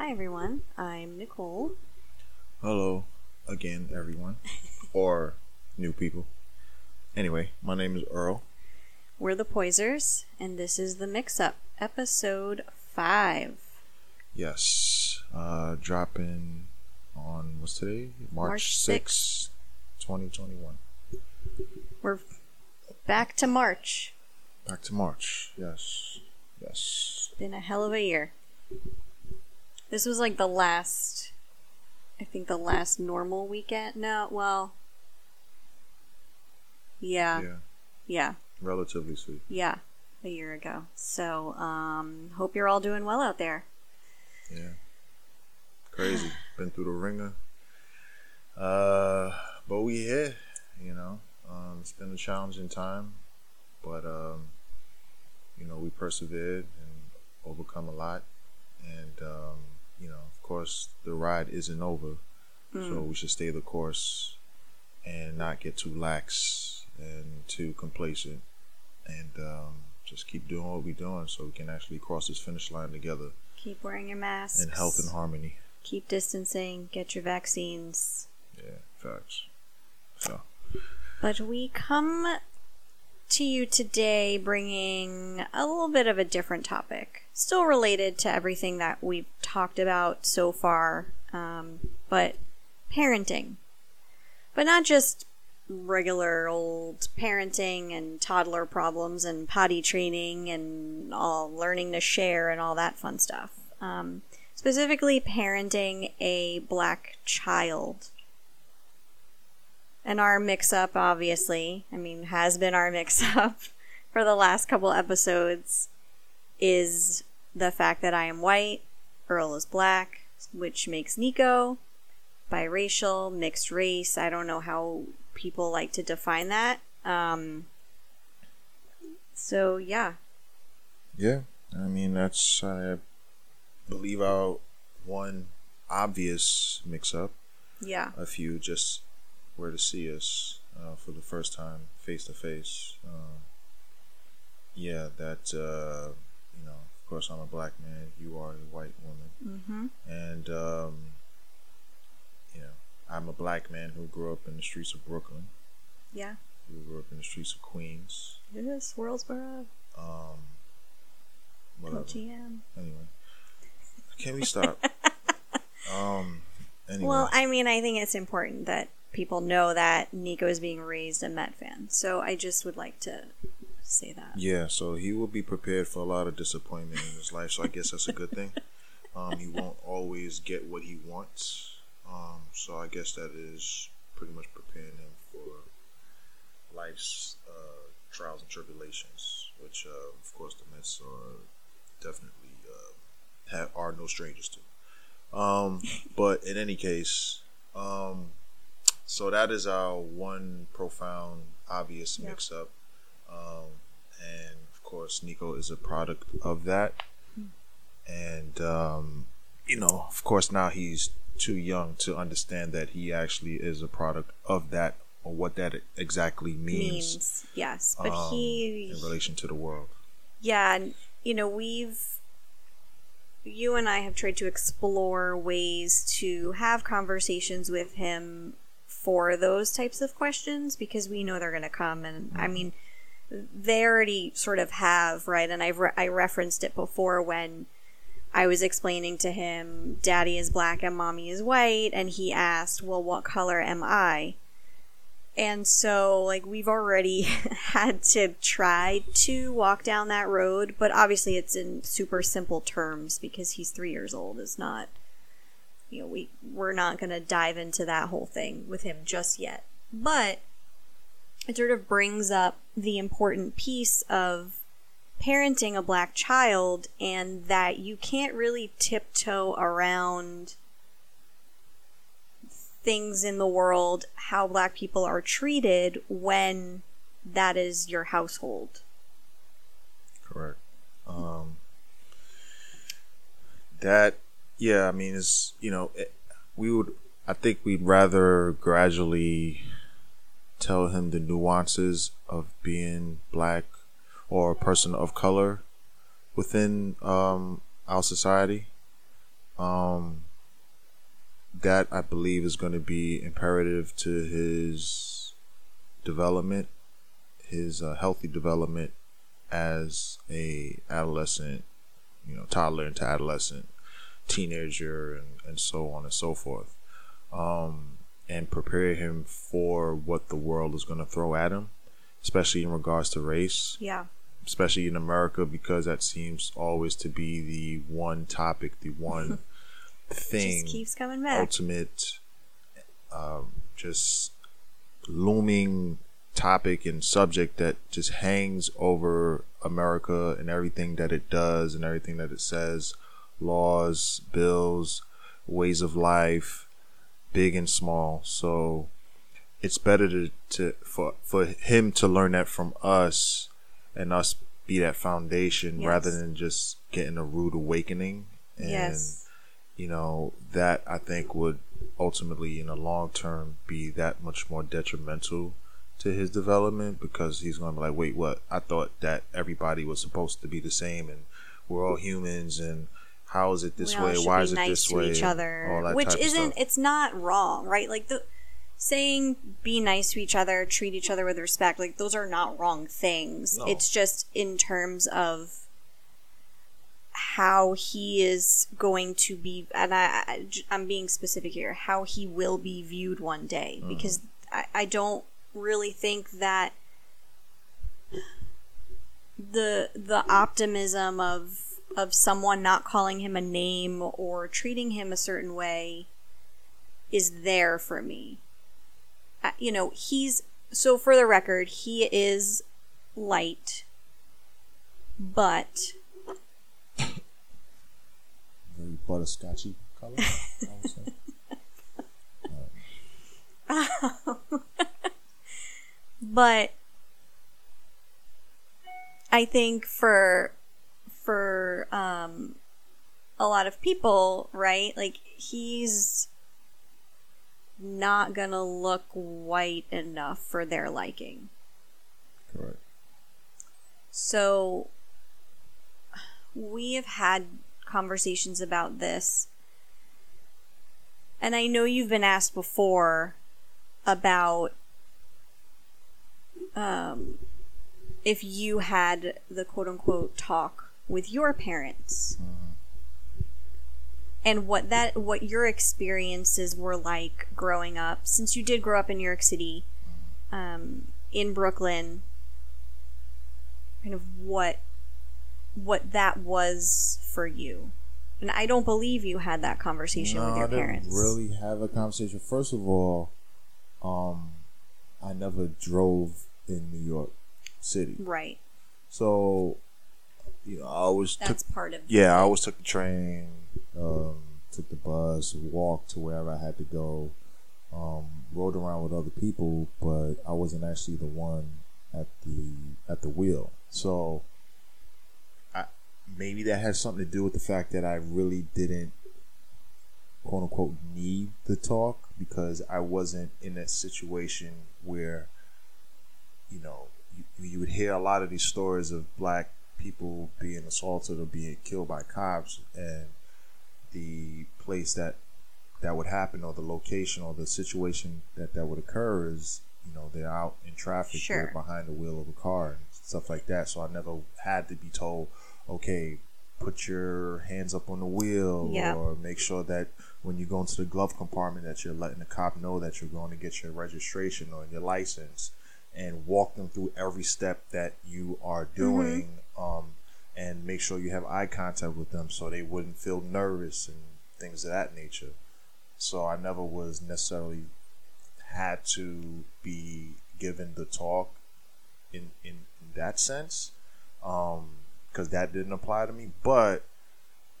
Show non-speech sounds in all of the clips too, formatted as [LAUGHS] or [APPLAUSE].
Hi, everyone. I'm Nicole. Hello again, everyone, [LAUGHS] or new people. Anyway, my name is Earl. We're the Poisers, and this is the Mix Up, episode five. Yes, uh, dropping on what's today? March March 6th, 2021. We're back to March. Back to March. Yes, yes. Been a hell of a year. This was like the last, I think the last normal weekend. No, well, yeah, Yeah, yeah, relatively sweet. yeah, a year ago. So, um, hope you're all doing well out there. Yeah, crazy. [SIGHS] Been through the wringer. Uh, but we here. You know, um, it's been a challenging time, but um, you know, we persevered and overcome a lot, and um, you know, of course, the ride isn't over, so we should stay the course and not get too lax and too complacent, and um, just keep doing what we're doing, so we can actually cross this finish line together Keep wearing your mask. in health and harmony. Keep distancing. Get your vaccines. Yeah, facts. So, But we come to you today bringing a little bit of a different topic. Still related to everything that we've talked about so far, um, but parenting. But not just regular old parenting and toddler problems and potty training and all learning to share and all that fun stuff. Um, specifically, parenting a black child and our mix up obviously i mean has been our [LAUGHS] mix up for the last couple episodes is the fact that i am white earl is black which makes nico biracial mixed race. I don't know how people like to define that. Um so yeah. Yeah, I mean, that's, I believe, our one obvious mix up. yeah. If you just were to see us uh, for the first time face to face, yeah, that, uh, you know, of course, I'm a black man, you are a white woman. mm-hmm. And, um, you know, I'm a black man who grew up in the streets of Brooklyn, yeah who grew up in the streets of Queens. Yes, Worldsboro, Um, whatever. OGM. Anyway, can we stop? [LAUGHS] um. Anyway, Well, I mean, I think it's important that people know that Nico is being raised a Met fan. So I just would like to say that. yeah. So he will be prepared for a lot of disappointment in his life. So I guess that's a good thing. [LAUGHS] Um, he won't always get what he wants. Um, so I guess that is pretty much preparing him for life's uh, trials and tribulations, which, uh, of course, the Mets are definitely uh, have, are no strangers to. Um, but in any case, um, so that is our one profound, obvious Yep. mix up. Um, and of course, Nico is a product of that. And, um, you know, of course, now he's too young to understand that he actually is a product of that or what that exactly means, Means, yes. But um, he, in relation to the world. yeah, and, you know, we've, you and I have tried to explore ways to have conversations with him for those types of questions because we know they're going to come. And I mm-hmm. mean, they already sort of have, right? And I've re- I referenced it before when I was explaining to him, Daddy is black and Mommy is white, and he asked, Well, what color am I? And so, like, we've already [LAUGHS] had to try to walk down that road, but obviously it's in super simple terms because he's three years old. It's not, you know, we, we're not going to dive into that whole thing with him just yet. But it sort of brings up the important piece of parenting a black child and that you can't really tiptoe around things in the world, how black people are treated when that is your household. Correct. Um, that, yeah, I mean, it's, you know, it, we would, I think we'd rather gradually tell him the nuances of being black or a person of color within um, our society. Um, that I believe is going to be imperative to his development, his uh, healthy development as a adolescent, you know, toddler into adolescent, teenager, and, and so on and so forth. Um, and prepare him for what the world is going to throw at him, especially in regards to race. Yeah. Especially in America, because that seems always to be the one topic, the one [LAUGHS] thing, Just keeps coming back. ultimate, um, just looming topic and subject that just hangs over America and everything that it does and everything that it says, laws, bills, ways of life, big and small. So it's better to, to for for him to learn that from us and us be that foundation Yes. rather than just getting a rude awakening and Yes. you know that I think would ultimately in the long term be that much more detrimental to his development because he's going to be like wait what I thought that everybody was supposed to be the same and we're all humans and how is it this way? why is it nice this to way? each other which isn't it's not wrong right? Like the saying be nice to each other treat each other with respect like those are not wrong things. No. it's just in terms of how he is going to be and I, I i'm being specific here how he will be viewed one day. Mm-hmm. because I, I don't really think that the the optimism of of someone not calling him a name or treating him a certain way is there for me. Uh, you know, he's so for the record, he is light, but Very butterscotchy color. Say. [LAUGHS] but I think for for um a lot of people, right? Like he's not gonna look white enough for their liking. Correct. So we have had conversations about this. And I know you've been asked before about um, if you had the quote unquote talk with your parents and what that what your experiences were like growing up since you did grow up in New York City um, in Brooklyn kind of what what that was for you. And I don't believe you had that conversation no, with your parents. really have a conversation. First of all, um, I never drove in New York City, Right. so you know I always took That's part of yeah I always took the train um, took the bus, walked to wherever I had to go, um, rode around with other people, but I wasn't actually the one at the at the wheel. So I, maybe that has something to do with the fact that I really didn't quote unquote need the talk because I wasn't in that situation where you know you, you would hear a lot of these stories of black people being assaulted or being killed by cops and the place that that would happen or the location or the situation that that would occur is you know they're out in traffic Sure. they're behind the wheel of a car and stuff like that so i never had to be told okay put your hands up on the wheel Yeah. or make sure that when you go into the glove compartment that you're letting the cop know that you're going to get your registration or your license and walk them through every step that you are mm-hmm. doing um, and make sure you have eye contact with them so they wouldn't feel nervous and things of that nature. So i never was necessarily had to be given the talk in in, in that sense because that didn't apply to me. But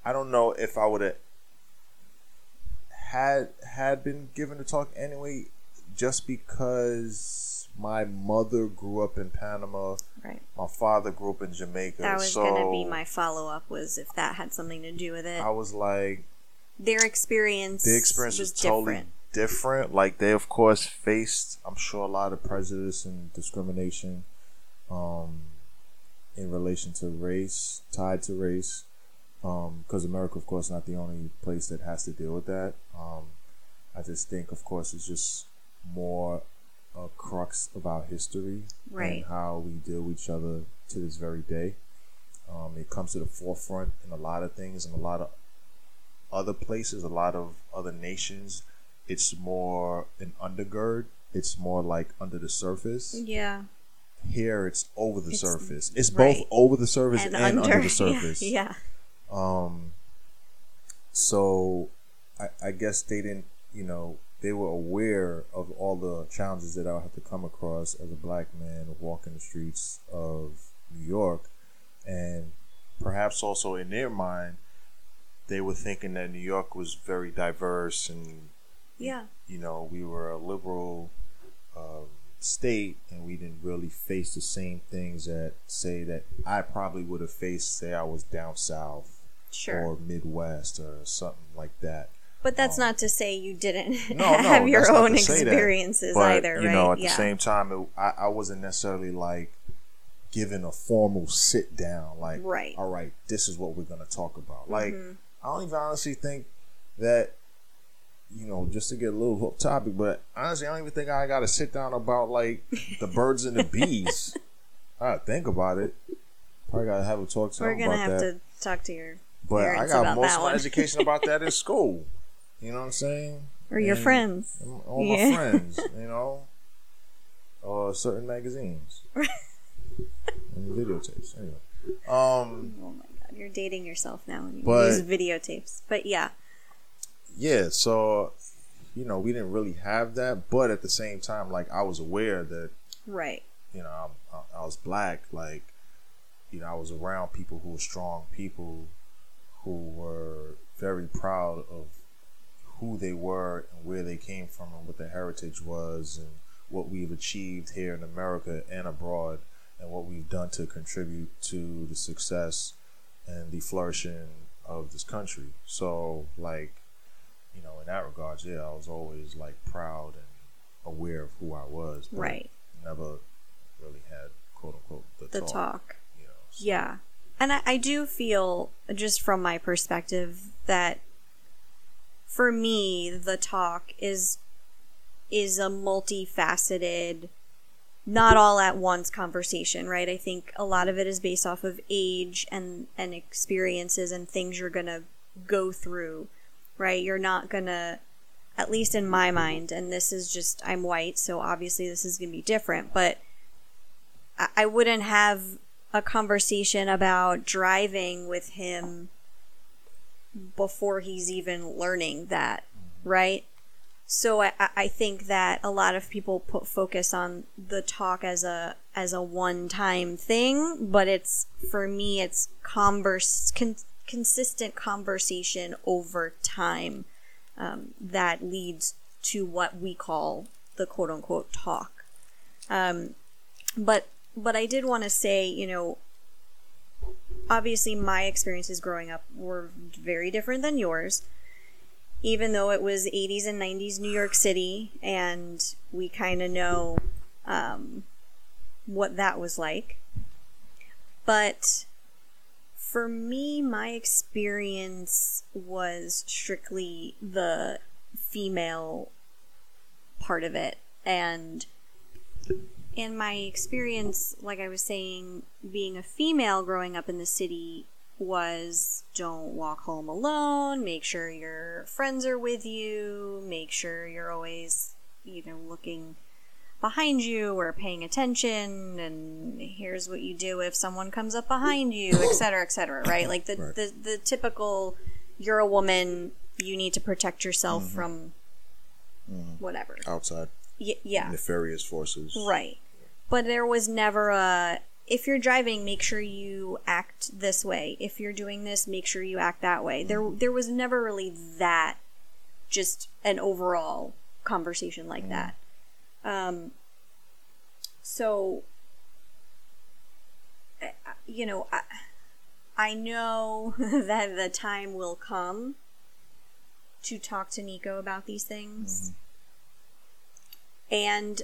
i don't know if i would have had had been given the talk anyway just because my mother grew up in panama right. my father grew up in jamaica That was so gonna be my follow up was if that had something to do with it. I was like Their experience the experience was was totally different. different. Like they of course faced I'm sure a lot of prejudice and discrimination um, in relation to race, tied to race. because America, of course, not the only place that has to deal with that. Um, I just think, of course, it's just more a crux of our history Right. and how we deal with each other to this very day. Um, it comes to the forefront in a lot of things and a lot of other places, a lot of other nations. It's more an undergird. It's more like under the surface. Yeah. Here, it's over the It's- surface. It's right. both over the surface And, and, under, under the [LAUGHS] surface. Yeah. Um, so I, I guess they didn't, you know, they were aware of all the challenges that I would have to come across as a black man walking the streets of New York. And perhaps also in their mind, they were thinking that New York was very diverse and, Yeah. you know, we were a liberal um, state and we didn't really face the same things that, say, that I probably would have faced, say, I was down south Sure. or Midwest or something like that. But that's not to say you didn't. [LAUGHS] No, [LAUGHS] no, have your own to that. experiences But either, you know, at yeah. the same time, it, I, I wasn't necessarily like given a formal sit down. Like, Right. all right, this is what we're gonna talk about. Like, Mm-hmm. I don't even honestly think that. You know, just to get a little off topic, but honestly, I don't even think I got to sit down about like the [LAUGHS] birds and the bees. I think about it. Probably gotta have a talk to We're them gonna have that. to talk to your But I got most of my education about that in school. You know what I'm saying? or your And friends. All Yeah. my friends, you [LAUGHS] know, or certain magazines [LAUGHS] and videotapes. Anyway, um, Oh my god, you're dating yourself now when you But- use videotapes. But yeah, yeah. So, you know, we didn't really have that, but at the same time, like I was aware that right. you know I, I, I was black. Like, you know, I was around people who were strong people who were very proud of who they were and where they came from and what their heritage was and what we've achieved here in America and abroad and what we've done to contribute to the success and the flourishing of this country. So like, you know, in that regards, yeah, I was always like proud and aware of who I was. but Right. Never really had quote unquote the, The talk. talk. You know, so- Yeah. And I, I do feel, just from my perspective, that for me, the talk is is a multifaceted, not all at once conversation, right? I think a lot of it is based off of age and and experiences and things you're gonna go through, right? You're not gonna at least in my mind, and this is just I'm white, so obviously this is gonna be different, but I, I wouldn't have a conversation about driving with him before he's even learning that, right? So I, I- think that a lot of people put focus on the talk as a as a one time thing, but it's for me it's converse con, consistent conversation over time um, that leads to what we call the quote unquote talk. Um, but but I did want to say, you know, obviously my experiences growing up were very different than yours. Even though it was 80s and 90s New York City, and we kind of know um, what that was like. But for me, my experience was strictly the female part of it. And in my experience, like I was saying, being a female growing up in the city was don't walk home alone, make sure your friends are with you, make sure you're always, you know, looking behind you or paying attention and here's what you do if someone comes up behind you, et cetera, et cetera, right? Like the, Right. the, the typical you're a woman, you need to protect yourself mm-hmm. from mm-hmm. whatever. outside Y- yeah. nefarious forces. Right. But there was never a if you're driving, make sure you act this way. If you're doing this, make sure you act that way. There mm-hmm. there was never really that just an overall conversation like mm-hmm. that. Um so you know, I, I know [LAUGHS] that the time will come to talk to Nico about these things. Mm-hmm. And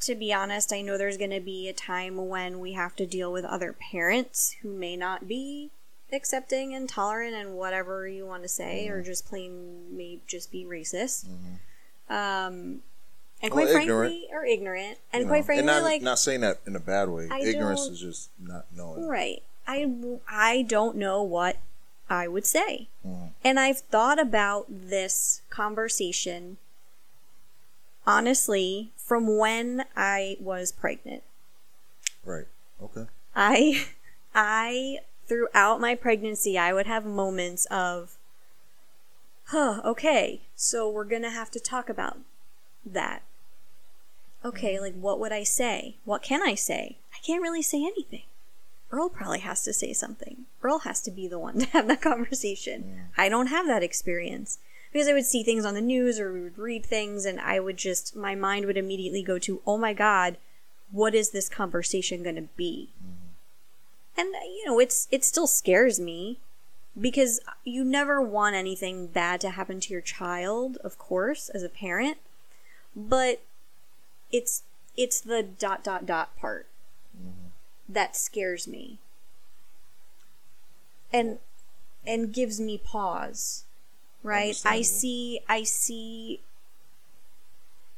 to be honest, I know there's going to be a time when we have to deal with other parents who may not be accepting and tolerant and whatever you want to say, or just plain may just be racist. Um, and quite frankly, or ignorant, and You quite know, frankly, not, like not saying that in a bad way. I Ignorance is just not knowing. Right. I, I don't know what I would say. Mhm. And I've thought about this conversation honestly from when I was pregnant. Right. Okay. I I throughout my pregnancy I would have moments of huh, okay, so we're going to have to talk about that. Okay, mm-hmm. like what would I say? What can I say? I can't really say anything. Earl probably has to say something. Earl has to be the one to have that [LAUGHS] conversation. Mm. I don't have that experience. Because I would see things on the news or we would read things and I would just, my mind would immediately go to, oh my God, what is this conversation going to be? And, uh, you know, it's, it still scares me because you never want anything bad to happen to your child, of course, as a parent. But it's, it's the dot, dot, dot part that scares me and and gives me pause right? I see i see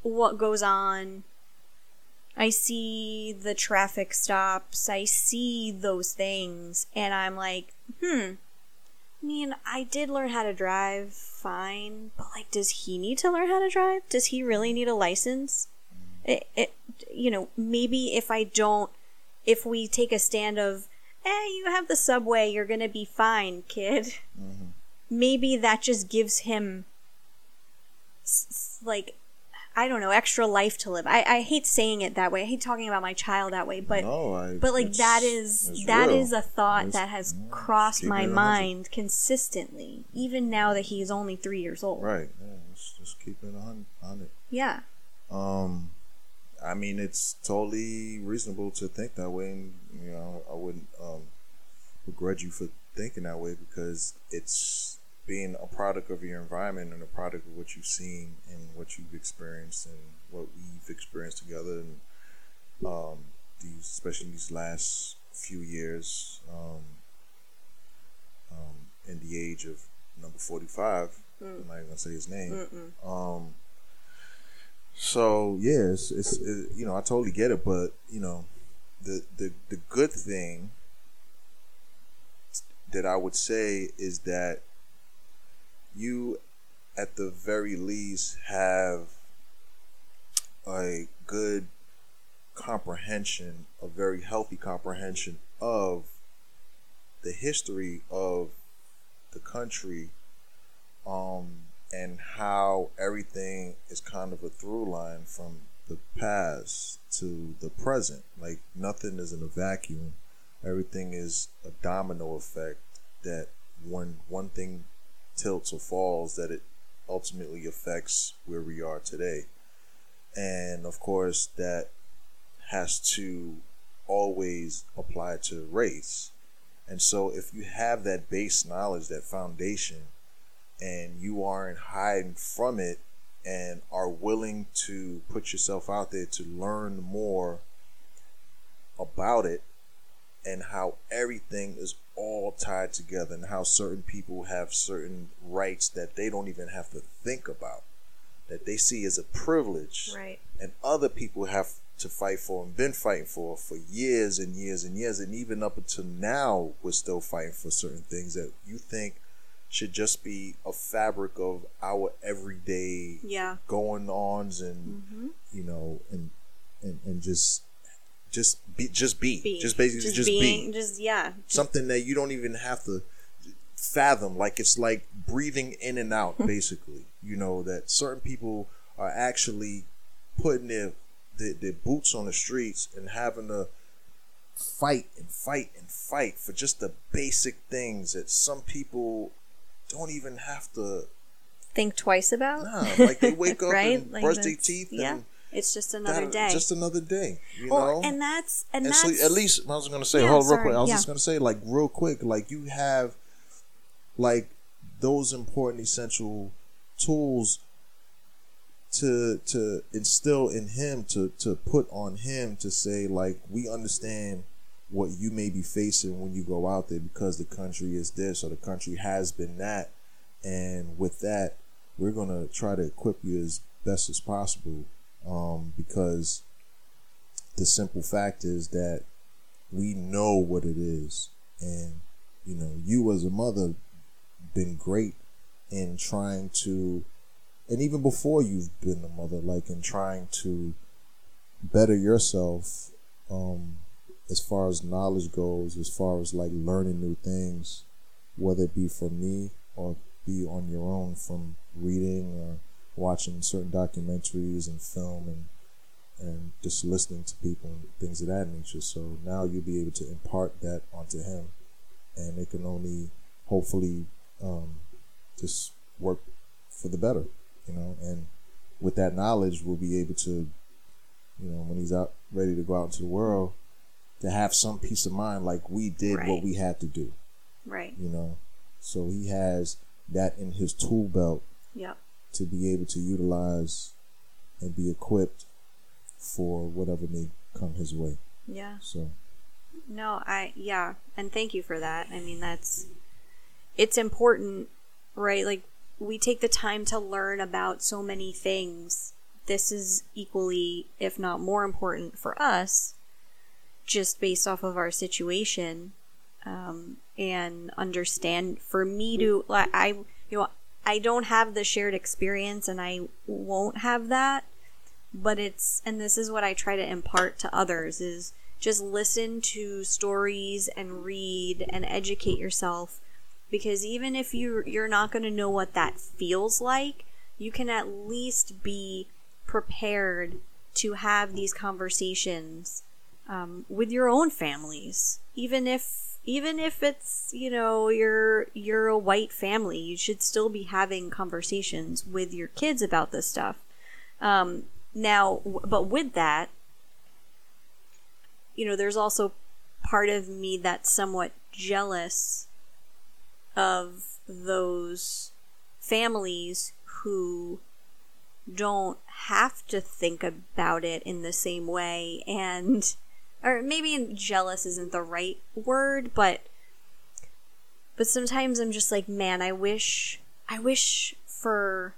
what goes on. I see the traffic stops. I see those things. And i'm like hmm i mean i did learn how to drive fine but like does he need to learn how to drive? Does he really need a license? It, it you know maybe if i don't if we take a stand of, eh, you have the subway, you're gonna be fine, kid. Maybe that just gives him, like, I don't know, extra life to live. I, I hate saying it that way. I hate talking about my child that way, but no, I, but like that is that real. is a thought It's- that has yeah, crossed my mind consistently, even now that he's only three years old. Right. Yeah, let's just keep it on on it. Yeah. Um, I mean, it's totally reasonable to think that way, and you know, I wouldn't um begrudge you for thinking that way because it's being a product of your environment and a product of what you've seen and what you've experienced and what we've experienced together, and um, these especially these last few years, um, um, in the age of number forty-five. I'm not even gonna say his name. Um, so yeah, it's, it's it, you know I totally get it, but you know the the the good thing that I would say is that you at the very least have a good comprehension, a very healthy comprehension of the history of the country um, and how everything is kind of a through line from the past to the present. Like nothing is in a vacuum. Everything is a domino effect that when one thing tilts or falls, that it ultimately affects where we are today. And of course, that has to always apply to race. And so, if you have that base knowledge, that foundation, and you aren't hiding from it and are willing to put yourself out there to learn more about it and how everything is all tied together and how certain people have certain rights that they don't even have to think about that they see as a privilege Right. and other people have to fight for and been fighting for for years and years and years and even up until now we're still fighting for certain things that you think should just be a fabric of our everyday Yeah. going ons and mm-hmm. you know and, and and just just be just be, Be. just basically just, being, be just yeah. something that you don't even have to fathom like it's like breathing in and out [LAUGHS] basically you know that certain people are actually putting their, their their boots on the streets and having to fight and fight and fight for just the basic things that some people don't even have to Think twice about. nah, like they wake [LAUGHS] up right? and Like brush their teeth Yeah. and It's just another that- day. just another day you know and that's and, and that's so at least I was gonna say, Yeah, hold on real quick. I was yeah. just gonna say, like real quick, like you have like those important essential tools to to instill in him to to put on him to say like we understand what you may be facing when you go out there because the country is this or the country has been that. And with that, we're going to try to equip you as best as possible um, because the simple fact is that we know what it is. And, you know, you as a mother been great in trying to, and even before you've been a mother, like in trying to better yourself um, as far as knowledge goes, as far as like learning new things, whether it be from me or be on your own from reading or watching certain documentaries and film and and just listening to people and things of that nature. So now you'll be able to impart that onto him, and it can only hopefully um, just work for the better, you know. And with that knowledge, we'll be able to, you know, when he's out ready to go out into the world, to have some peace of mind, like we did Right. what we had to do, Right. you know. So he has that in his tool belt Yep. To be able to utilize and be equipped for whatever may come his way. Yeah. So No, I yeah, and thank you for that. I mean, that's it's important, right? Like we take the time to learn about so many things. This is equally, if not more important for us, just based off of our situation, um, and understand. For me to, like, I, you know, I don't have the shared experience, and I won't have that but it's and this is what I try to impart to others is just listen to stories and read and educate yourself because even if you you're not going to know what that feels like you can at least be prepared to have these conversations um, with your own families even if even if it's you know you're you're a white family you should still be having conversations with your kids about this stuff. Um, now, but with that, you know, there's also part of me that's somewhat jealous of those families who don't have to think about it in the same way. And or maybe jealous isn't the right word but but sometimes i'm just like man i wish i wish for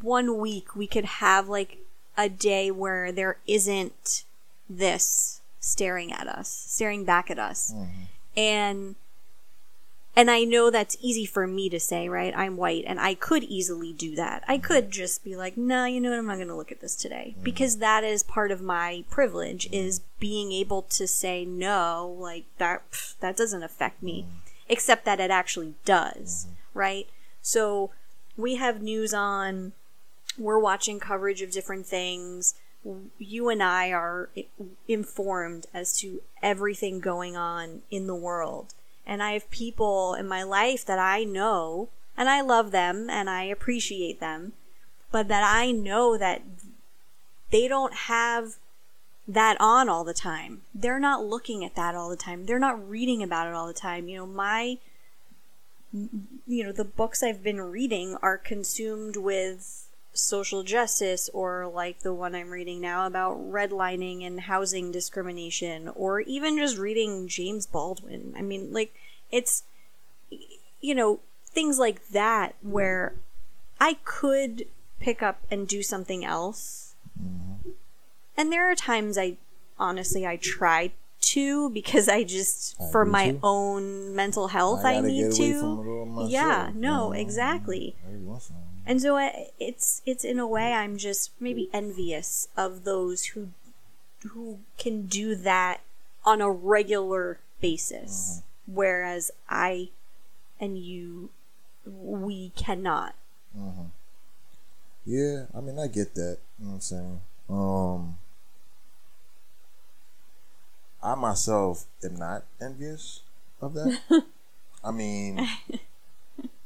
one week we could have like a day where there isn't this staring at us, staring back at us. Mm-hmm. And and I know that's easy for me to say, right? I'm white and I could easily do that. I could just be like, "No, you know what? I'm not going to look at this today." Mm. Because that is part of my privilege mm. is being able to say no, like that pff, that doesn't affect me, mm. except that it actually does, mm-hmm. right? So we have news on we're watching coverage of different things you and i are informed as to everything going on in the world and i have people in my life that i know and i love them and i appreciate them but that i know that they don't have that on all the time. They're not looking at that all the time. They're not reading about it all the time. You know my you know the books I've been reading are consumed with social justice or like the one I'm reading now about redlining and housing discrimination or even just reading James Baldwin. I mean like it's you know things like that where I could pick up and do something else. Mm-hmm. And there are times I honestly I try to because I just I for my too. own mental health I, gotta need to. from it all myself, yeah, no, know? exactly. Once in a while. And so I, it's it's in a way I'm just maybe envious of those who who can do that on a regular basis, whereas I and you we cannot. Yeah, I mean, I get that. You know what I'm saying? Um, I myself am not envious of that. [LAUGHS] I mean,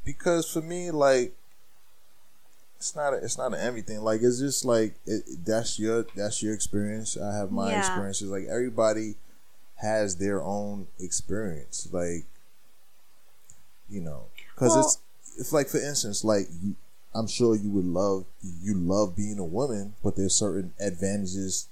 because for me, like, it's not a, it's not an envy thing. Like, it's just like it, that's your that's your experience. I have my Yeah. experiences. Like everybody has their own experience. Like, you know, because Well- it's it's like for instance, like you, I'm sure you would love you love being a woman, but there's certain advantages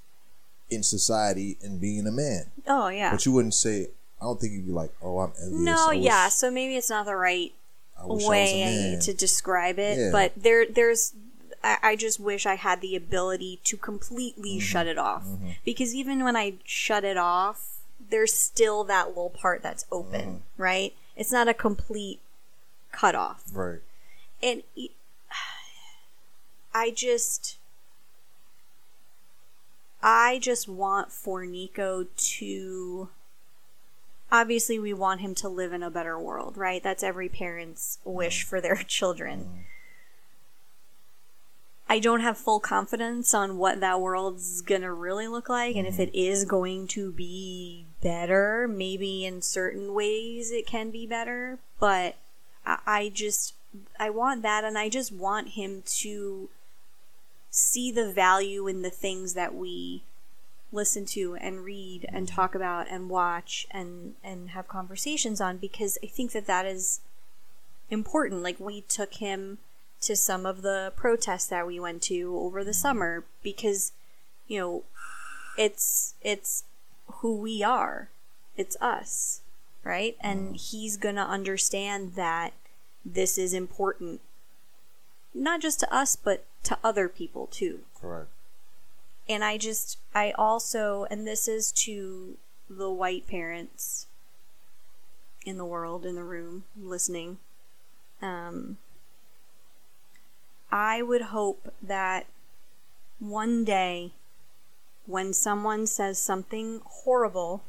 in society and being a man. Oh yeah. But you wouldn't say. I don't think you'd be like, "Oh, I'm envious." no, yeah. So maybe it's not the right I wish I was a way to describe it, Yeah. but there, there's. I, I just wish I had the ability to completely Mm-hmm. shut it off because even when I shut it off, there's still that little part that's open, Mm-hmm. right? It's not a complete cut off. right. and it- [SIGHS] I just I just want for Nico to obviously we want him to live in a better world, right? That's every parent's wish mm. for their [LAUGHS] children. Mm. I don't have full confidence on what that world's gonna really look like and if mm. it is going to be better. Maybe in certain ways it can be better, but I, I just I want that and I just want him to see the value in the things that we listen to and read and talk about and watch and and have conversations on because I think that that is important. Like we took him to some of the protests that we went to over the summer because you know it's it's who we are. It's us right? And mm-hmm. he's going to understand that this is important not just to us but to other people too. Correct. And I just I also and this is to the white parents in the world in the room listening um I would hope that one day when someone says something horrible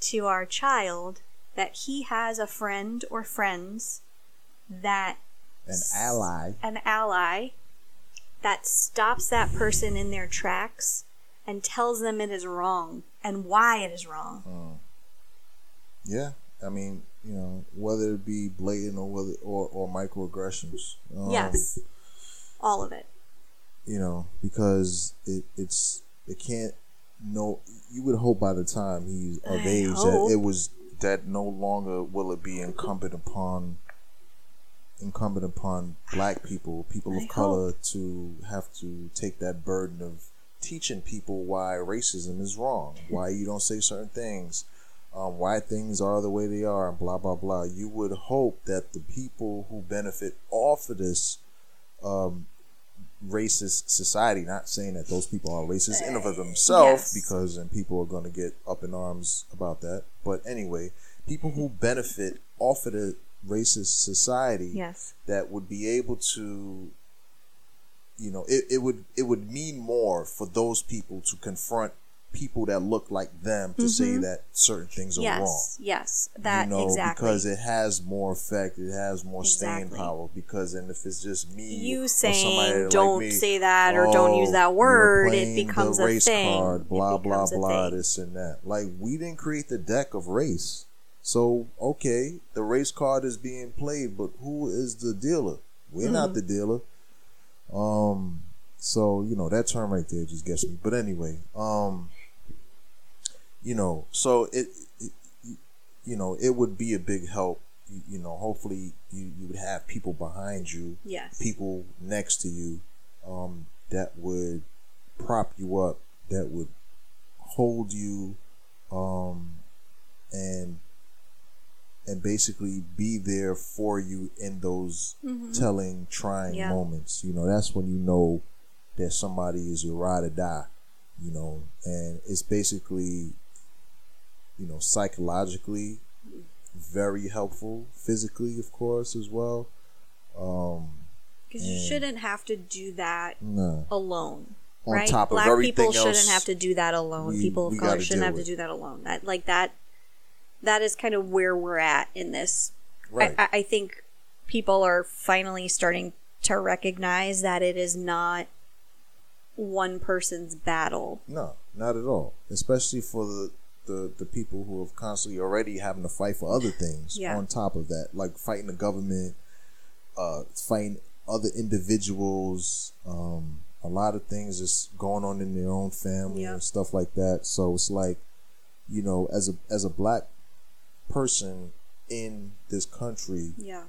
to our child that he has a friend or friends that An ally. an ally that stops that person in their tracks and tells them it is wrong and why it is wrong. Yeah, I mean, you know, whether it be blatant or whether or, or microaggressions. Um, yes. All of it. You know, because it it's it can't no. You would hope by the time he's of I age hope. that it was that no longer will it be incumbent upon incumbent upon black people, people of I color, to have to take that burden of teaching people why racism is wrong, [LAUGHS] why you don't say certain things, um, why things are the way they are, and blah blah blah. You would hope that the people who benefit off of this um, racist society, not saying that those people are racist in and of themselves, yes. because then people are going to get up in arms about that. But anyway, people who benefit off of the racist society Yes. that would be able to you know it, it would it would mean more for those people to confront people that look like them to say mm-hmm. that certain things are Yes. wrong Yes. That you know exactly. because it has more effect it has more staying power because then if it's just me you or somebody saying don't me, say that or don't "Oh, use that you're word, it becomes a race thing. card, blah blah blah thing. this and that like we didn't create the deck of race so okay the race card is being played but who is the dealer we're not Mm-hmm. the dealer um so you know that term right there just gets me but anyway um you know so it, it you know it would be a big help you, you know hopefully you, you would have people behind you Yes. people next to you um, that would prop you up, that would hold you, um, and and basically be there for you in those telling, trying Yeah. moments. You know, that's when you know that somebody is your ride or die. You know, and it's basically, you know, psychologically very helpful, physically, of course, as well. Um, Because you shouldn't have to do that no. alone. On right? top of Black everything people shouldn't have to do that alone. we- people of color shouldn't have to do that alone. That like that that is kind of where we're at in this. Right. I, I, think people are finally starting to recognize that it is not one person's battle. No, not at all. Especially for the, the, the people who have constantly already having to fight for other things Yeah. on top of that, like fighting the government, uh, fighting other individuals, um, a lot of things is going on in their own family Yeah. and stuff like that. So it's like, you know, as a as a black person in this country, Yeah.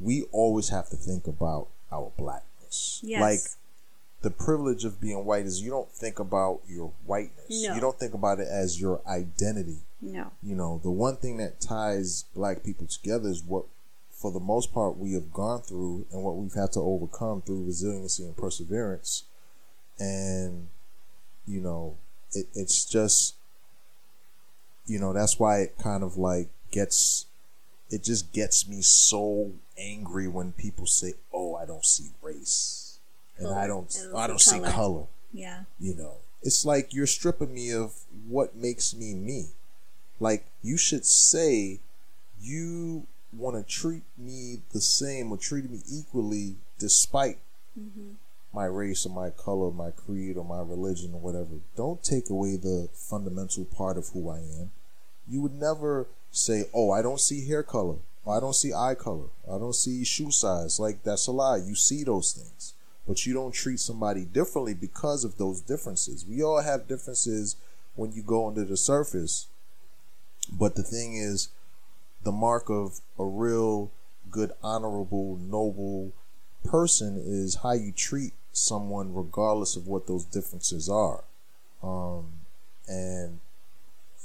we always have to think about our blackness. Yes. Like the privilege of being white is you don't think about your whiteness. No. You don't think about it as your identity. No. You know, the one thing that ties black people together is what, for the most part, we have gone through and what we've had to overcome through resiliency and perseverance. And, you know, it, it's just, you know, that's why it kind of like gets, it just gets me so angry when people say, oh, I don't see race. And I Color. don't, I don't I see don't see color." color Yeah. you know it's like you're stripping me of what makes me me like you should say you want to treat me the same or treat me equally despite mm-hmm. My race or my color my creed or my religion or whatever don't take away the fundamental part of who i am. You would never say oh i don't see hair color. Or i don't see eye color. I don't see shoe size. Like that's a lie. You see those things. But you don't treat somebody differently because of those differences. We all have differences when you go under the surface. But the thing is, the mark of a real good, honorable, noble person is how you treat someone regardless of what those differences are. Um, and,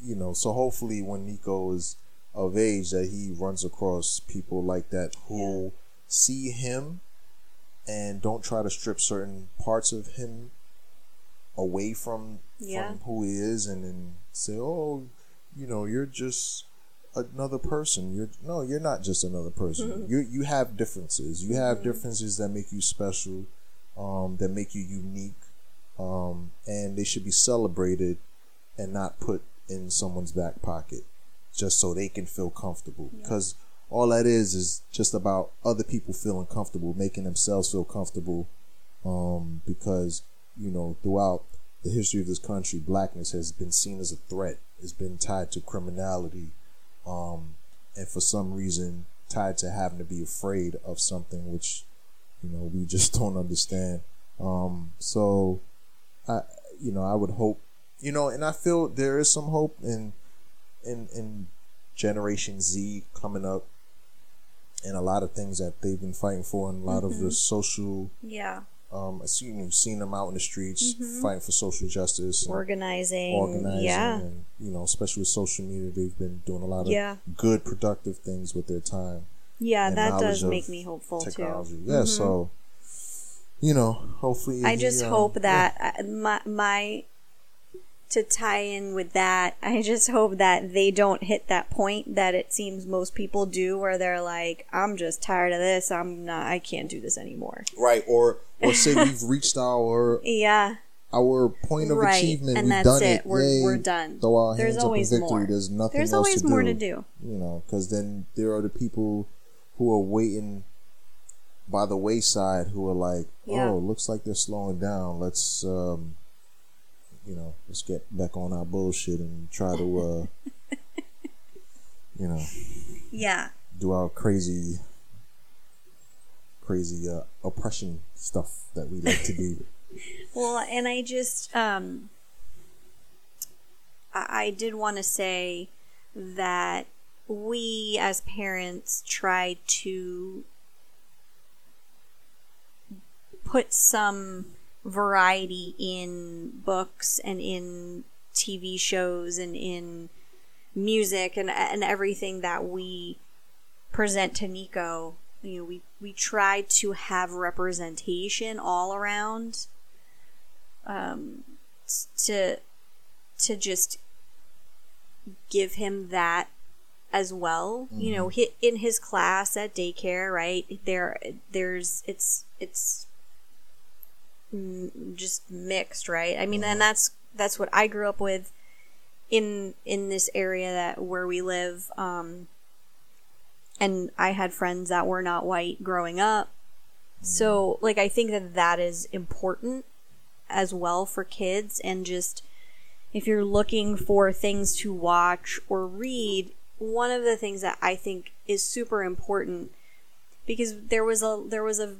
you know, so hopefully when Nico is of age that he runs across people like that who see him and don't try to strip certain parts of him away from Yeah. from who he is and then say oh you know you're just another person. You're no you're not just another person. [LAUGHS] You you have differences. You have differences that make you special um that make you unique um and they should be celebrated and not put in someone's back pocket just so they can feel comfortable. Because all that is is just about other people feeling comfortable making themselves feel comfortable um, because you know throughout the history of this country blackness has been seen as a threat. It's been tied to criminality um, and for some reason tied to having to be afraid of something which you know we just [LAUGHS] don't understand um, so i you know i would hope you know and i feel there is some hope in in in generation z coming up and a lot of things that they've been fighting for and a lot of the social Yeah. um I see you've seen them out in the streets fighting for social justice Organizing. organizing Yeah. and you know especially with social media they've been doing a lot of Yeah. good productive things with their time Yeah, that does make me hopeful technology too. yeah so you know hopefully I just um, hope yeah. that uh, my my to tie in with that, [LAUGHS] I just hope that they don't hit that point that it seems most people do where they're like, I'm just tired of this. I'm not I can't do this anymore. right or [LAUGHS] or say we've reached our Yeah. our point of Right. achievement And we've that's done it. it, We're- Yay. we're done. throw our There's hands always up in victory more. there's nothing There's else always to more do. to do. you know, because then there are the people who are waiting by the wayside who are like, Yeah. oh, looks like they're slowing down. Let's, um, you know, let's get back on our bullshit and try to, uh, you know, Yeah. do our crazy, crazy uh, oppression stuff that we like to do. [LAUGHS] [LAUGHS] Well, and I just um I, I did want to say that we as parents try to put some variety in books and in TV shows and in music and and everything that we present to Nico. You know, we we try to have representation all around um, to to just give him that as well. You know, hit in his class at daycare, right? There, there's it's it's mm, just mixed, right? I mean, and that's that's what I grew up with in in this area that where we live. Um, and I had friends that were not white growing up. So, like, I think that that is important as well for kids and just if you're looking for things to watch or read one of the things that i think is super important because there was a there was a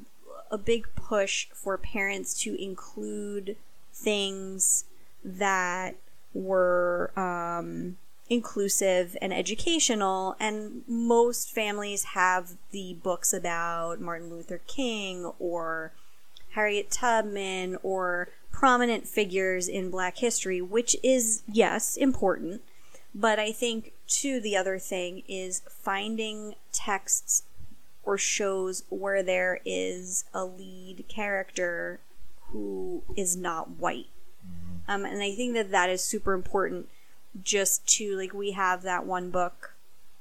a big push for parents to include things that were um, inclusive and educational and most families have the books about martin luther king or Harriet Tubman or prominent figures in black history, which is, yes, important. But I think, too, the other thing is finding texts or shows where there is a lead character who is not white. Um, and I think that that is super important just to, like, we have that one book.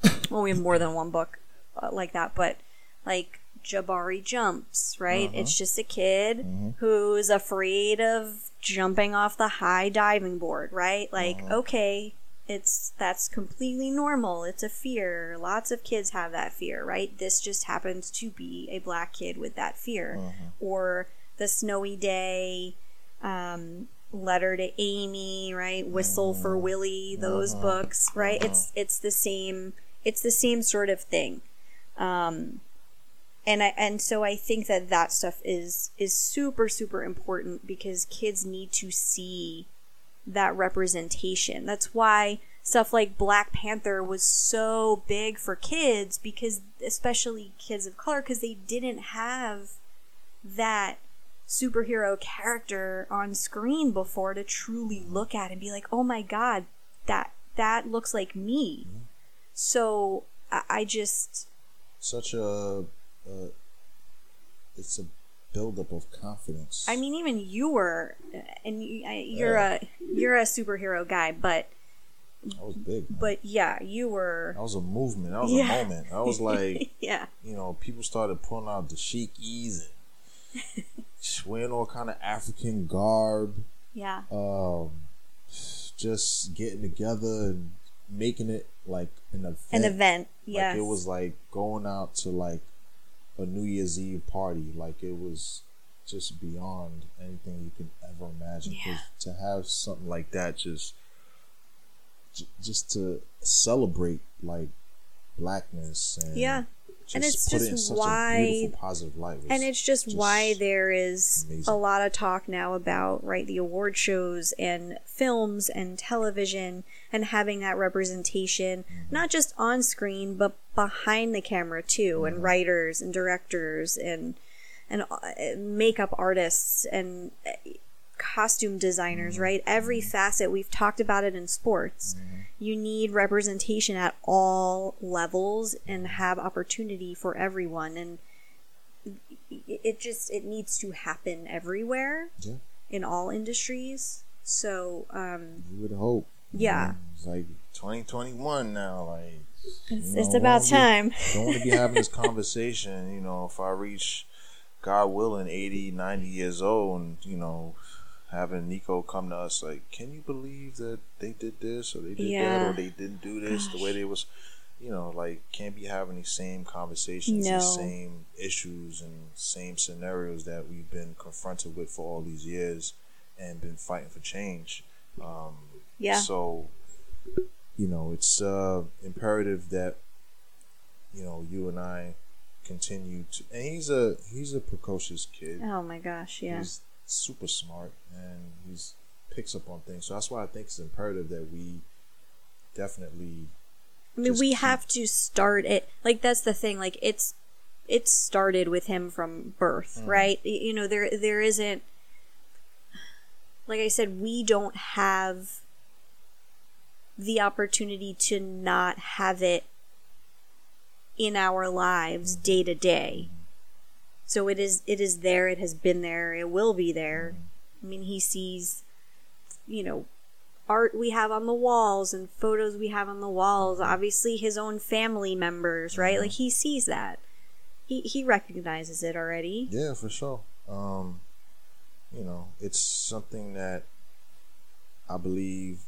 [LAUGHS] Well, we have more than one book uh, like that, but like Jabari Jumps, right? It's just a kid who's afraid of jumping off the high diving board, right? Like, okay, it's that's completely normal. It's a fear. Lots of kids have that fear, right? This just happens to be a black kid with that fear. Or the snowy day, um, letter to Amy, right? Whistle for Willie, those books, right? It's it's the same it's the same sort of thing. Um and I and so I think that that stuff is is super super important because kids need to see that representation. That's why stuff like Black Panther was so big for kids because especially kids of color because they didn't have that superhero character on screen before to truly look at and be like, "Oh my god, that that looks like me." So I, I just Such a, uh, it's a buildup of confidence. I mean, even you were, and you, I- you're a you're a superhero guy, but that was big. Man. but yeah, you were. that was a movement. That was Yeah. a moment. That was like, [LAUGHS] yeah, you know, people started pulling out the chic ease and [LAUGHS] wearing all kind of African garb. yeah, um, just getting together and making it like an event. an event. Like it was like going out to like a New Year's Eve party. Like it was just beyond anything you could ever imagine. Yeah. To have something like that, just just to celebrate like blackness and Yeah. Just And it's just it why- positive light. was and it's just, why there is amazing. a lot of talk now about right the award shows and films and television and having that representation Mm-hmm. not just on screen but behind the camera too Mm-hmm. and writers and directors and and uh, makeup artists and uh, costume designers Mm-hmm. right every facet we've talked about it in sports you need representation at all levels and have opportunity for everyone and it just it needs to happen everywhere Yeah. in all industries so um you would hope. Yeah. It's like 2021 now. Like it's, know, it's about time don't want to be having this [LAUGHS] conversation, you know, if I reach, God willing, 80, 90 years old and, you know, having Nico come to us like, can you believe that they did this or they did Yeah. that or they didn't do this the way they was, you know, like, can't be having these same conversations, No. these same issues and same scenarios that we've been confronted with for all these years and been fighting for change. Um, yeah So, you know, it's uh, imperative that you know you and I continue to. And he's a he's a precocious kid. oh my gosh yeah He's super smart and he's picks up on things. So that's why I think it's imperative that we definitely. I mean, we keep- have to start it. Like that's the thing. Like it's it started with him from birth, Mm-hmm. right? You know, there there isn't. Like I said, we don't have the opportunity to not have it in our lives Mm-hmm. day to day. So it is it is there. It has been there. It will be there. Mm-hmm. I mean, he sees, you know, art we have on the walls and photos we have on the walls obviously his own family members right like he sees that he he recognizes it already Yeah, for sure. Um, you know, it's something that I believe,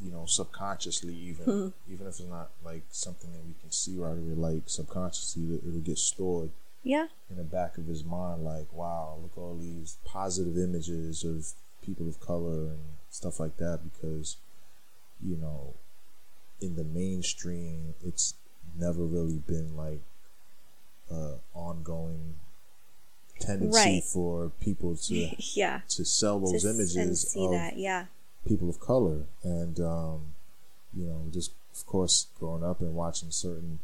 you know, subconsciously, even even if it's not like something that we can see right away, like subconsciously, it- it'll get stored yeah in the back of his mind. Like, wow, look all these positive images of people of color and stuff like that. Because, you know, in the mainstream, it's never really been like uh, ongoing tendency Right. for people to [LAUGHS] yeah to sell those s- images of that yeah people of color and um, you know just of course growing up and watching certain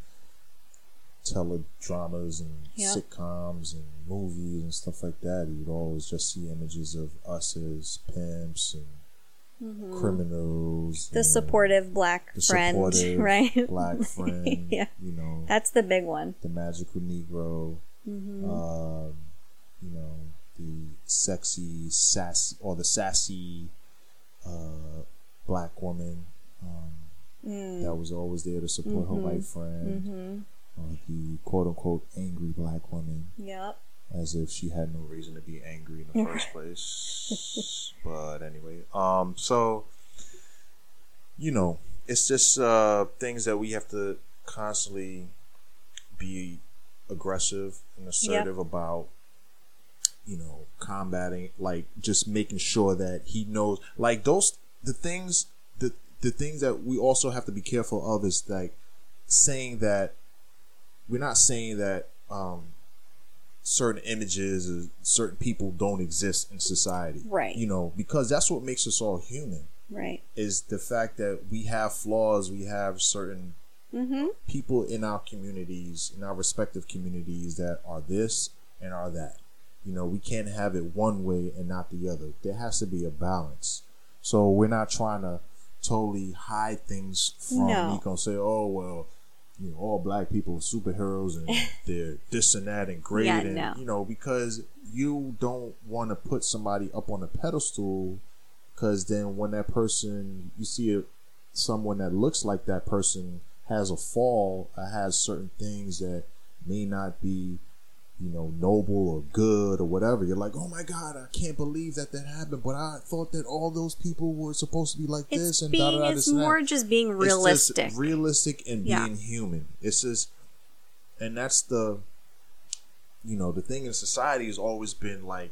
teledramas and Yep. sitcoms and movies and stuff like that, you would always just see images of us as pimps and criminals. Mm-hmm. the supportive black the friend, supportive [LAUGHS] right? black [LAUGHS] friend. Yeah. You know, That's the big one. the magical Negro. Mm-hmm. Um, you know, the sexy, sassy, or the sassy uh, black woman um, Mm. that was always there to support her white friend. Mm-hmm. The quote unquote angry black woman, Yep. as if she had no reason to be angry in the [LAUGHS] first place. but anyway, um, so you know, it's just uh, things that we have to constantly be aggressive and assertive about. You know, combating, like just making sure that he knows, like those the things, the the things that we also have to be careful of is like saying that we're not saying that um certain images or certain people don't exist in society Right. you know because that's what makes us all human Right. is the fact that we have flaws we have certain Mm-hmm. people in our communities in our respective communities that are this and are that you know we can't have it one way and not the other there has to be a balance so we're not trying to totally hide things from No. Nico and say oh well you know all black people are superheroes and [LAUGHS] they're this and that and great Yeah, and no. you know because you don't want to put somebody up on a pedestal because then when that person you see a, someone that looks like that person has a fall or has certain things that may not be you know noble or good or whatever you're like oh my god i can't believe that that happened but i thought that all those people were supposed to be like It's this and being. da, da, da, it's that. more just being It's realistic. just realistic and Yeah. being human. It's just, and that's the, you know, the thing in society has always been like,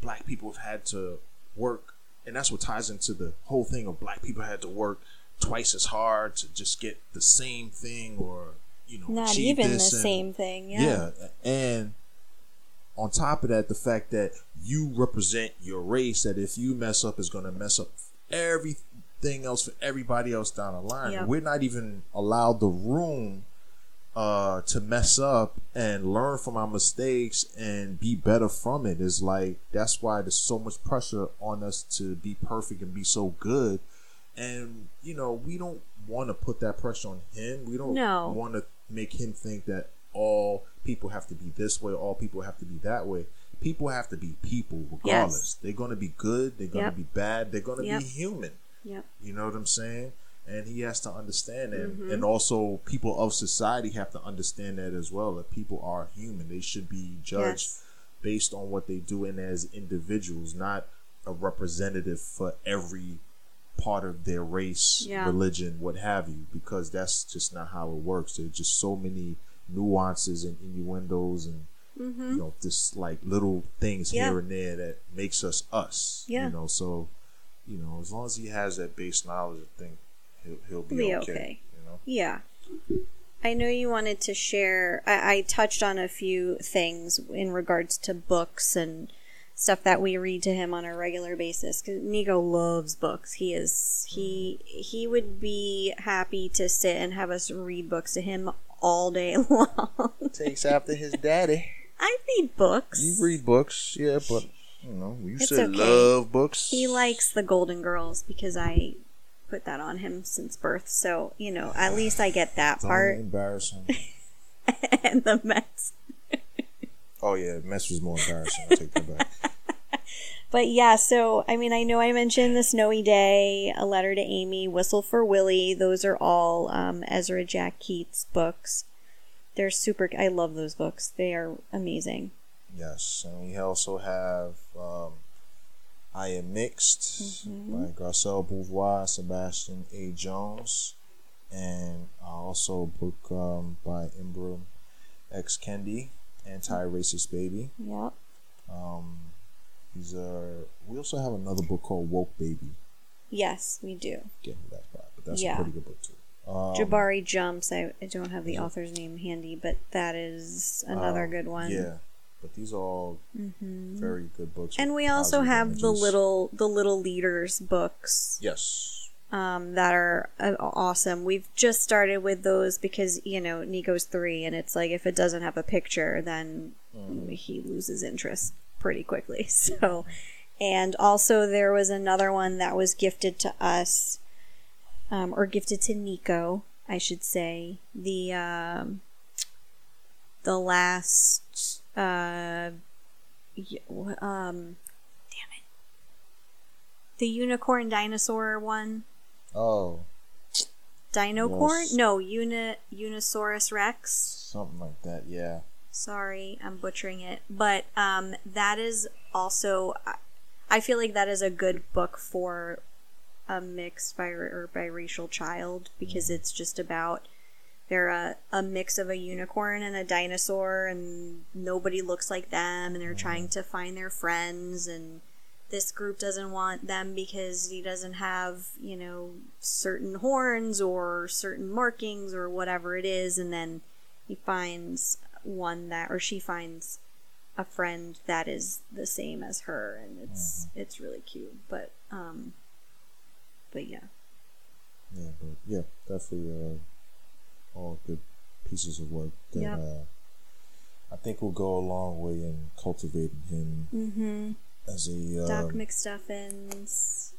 black people have had to work, and that's what ties into the whole thing of black people had to work twice as hard to just get the same thing or you know Not even the and- same thing. Yeah. yeah. And on top of that, the fact that you represent your race, that if you mess up, is going to mess up everything else for everybody else down the line. Yep. We're not even allowed the room uh, to mess up and learn from our mistakes and be better from it. Is like that's why there's so much pressure on us to be perfect and be so good. And you know, we don't want to put that pressure on him. We don't No. want to make him think that all people have to be this way, all people have to be that way. People have to be people regardless. They're going to be good, they're going Yep. to be bad, they're going to Yep. be human. Yep. You know what I'm saying? And he has to understand that. Mm-hmm. And also, people of society have to understand that as well. That people are human. They should be judged Yes. based on what they do and as individuals, not a representative for every part of their race, Yeah. religion, what have you, because that's just not how it works. There's just so many nuances and innuendos and you know just like little things Mm-hmm. Yeah. here and there that makes us us. Yeah. You know, so you know, as long as he has that base knowledge, I think he'll he'll be, Be okay, okay. You know. Yeah. I know you wanted to share. I, I touched on a few things in regards to books and stuff that we read to him on a regular basis. Because Nico loves books. He is he he would be happy to sit and have us read books to him all day [LAUGHS] long. Takes after his daddy. I read books. You read books, yeah, but you know, you It's said okay. love books. He likes the Golden Girls because I put that on him since birth. So you know, at least I get that Don't part embarrass him. [LAUGHS] and the Mets. Oh yeah, mess was more embarrassing. I take that back. [LAUGHS] But yeah, so I mean, I know I mentioned the Snowy Day, A Letter to Amy, Whistle for Willie. Those are all um, Ezra Jack Keats books. They're super. I love those books. They are amazing. Yes, and we also have um, I Am Mixed Mm-hmm. by Garcelle Beauvais, Sebastian A. Jones, and uh, also a book um, by Ibram X. Kendi, Anti-Racist Baby. Yep. Um, these are. We also have another book called Woke Baby. Yes, we do. Get into that part, but that's Yeah. a pretty good book too. Um, Jabari Jumps. I, I don't have the author's name handy, but that is another um, good one. Yeah, but these are all very good books. And we also have the little the little leaders books. Yes. Um, that are uh, awesome. We've just started with those because you know Nico's three, and it's like if it doesn't have a picture, then he loses interest pretty quickly. [LAUGHS] So, and also there was another one that was gifted to us, um, or gifted to Nico, I should say. The um, the last uh, um, damn it, the unicorn dinosaur one. Oh, Dinocorn? Yes. No, Uni- Unisaurus Rex. something like that. Yeah. Sorry, I'm butchering it. But um, that is also, I- feel like that is a good book for a mixed bi- or biracial child because it's just about they're a, a mix of a unicorn and a dinosaur and nobody looks like them and they're trying to find their friends and this group doesn't want them because he doesn't have you know certain horns or certain markings or whatever it is. And then he finds one that or she finds a friend that is the same as her. And it's it's really cute. But um but yeah. Yeah, but yeah, definitely uh, all good pieces of work that Yep. uh, I think will go a long way in cultivating him. Mm-hmm as a doc um, mcstuffins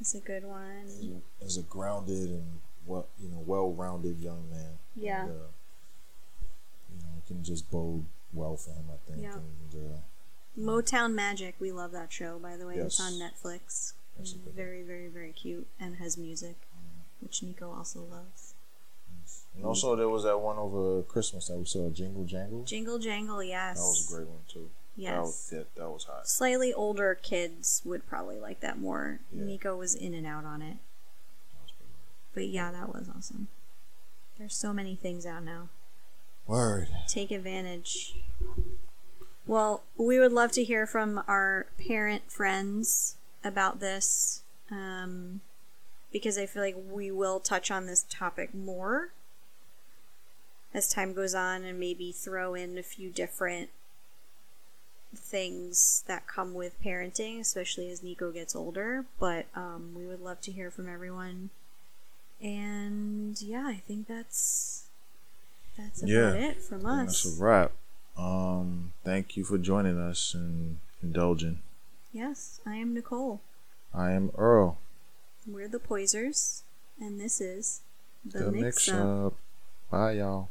is a good one as a grounded and well, you know, well-rounded young man. Yeah. And, uh, you know, it can just bode well for him, I think. Yeah. And, uh, motown magic we love that show by the way it's on netflix That's a good one. very very very cute and has music which nico also loves and also, there was that one over Christmas that we saw, Jingle Jangle. jingle jangle yes That was a great one too. Yes That was, that, that was hot. slightly older kids would probably like that more. Yeah. Nico was in and out on it. But yeah, that was awesome. There's so many things out now. Word. Take advantage. Well, we would love to hear from our parent friends about this um, because I feel like we will touch on this topic more as time goes on and maybe throw in a few different things that come with parenting, especially as Nico gets older. But um, we would love to hear from everyone. And yeah, I think that's that's about Yeah. it from us. That's a wrap. Um, thank you for joining us and indulging. Yes, I am Nicole. I am Earl. We're the Poisers, and this is the, The Mix up. Bye, y'all.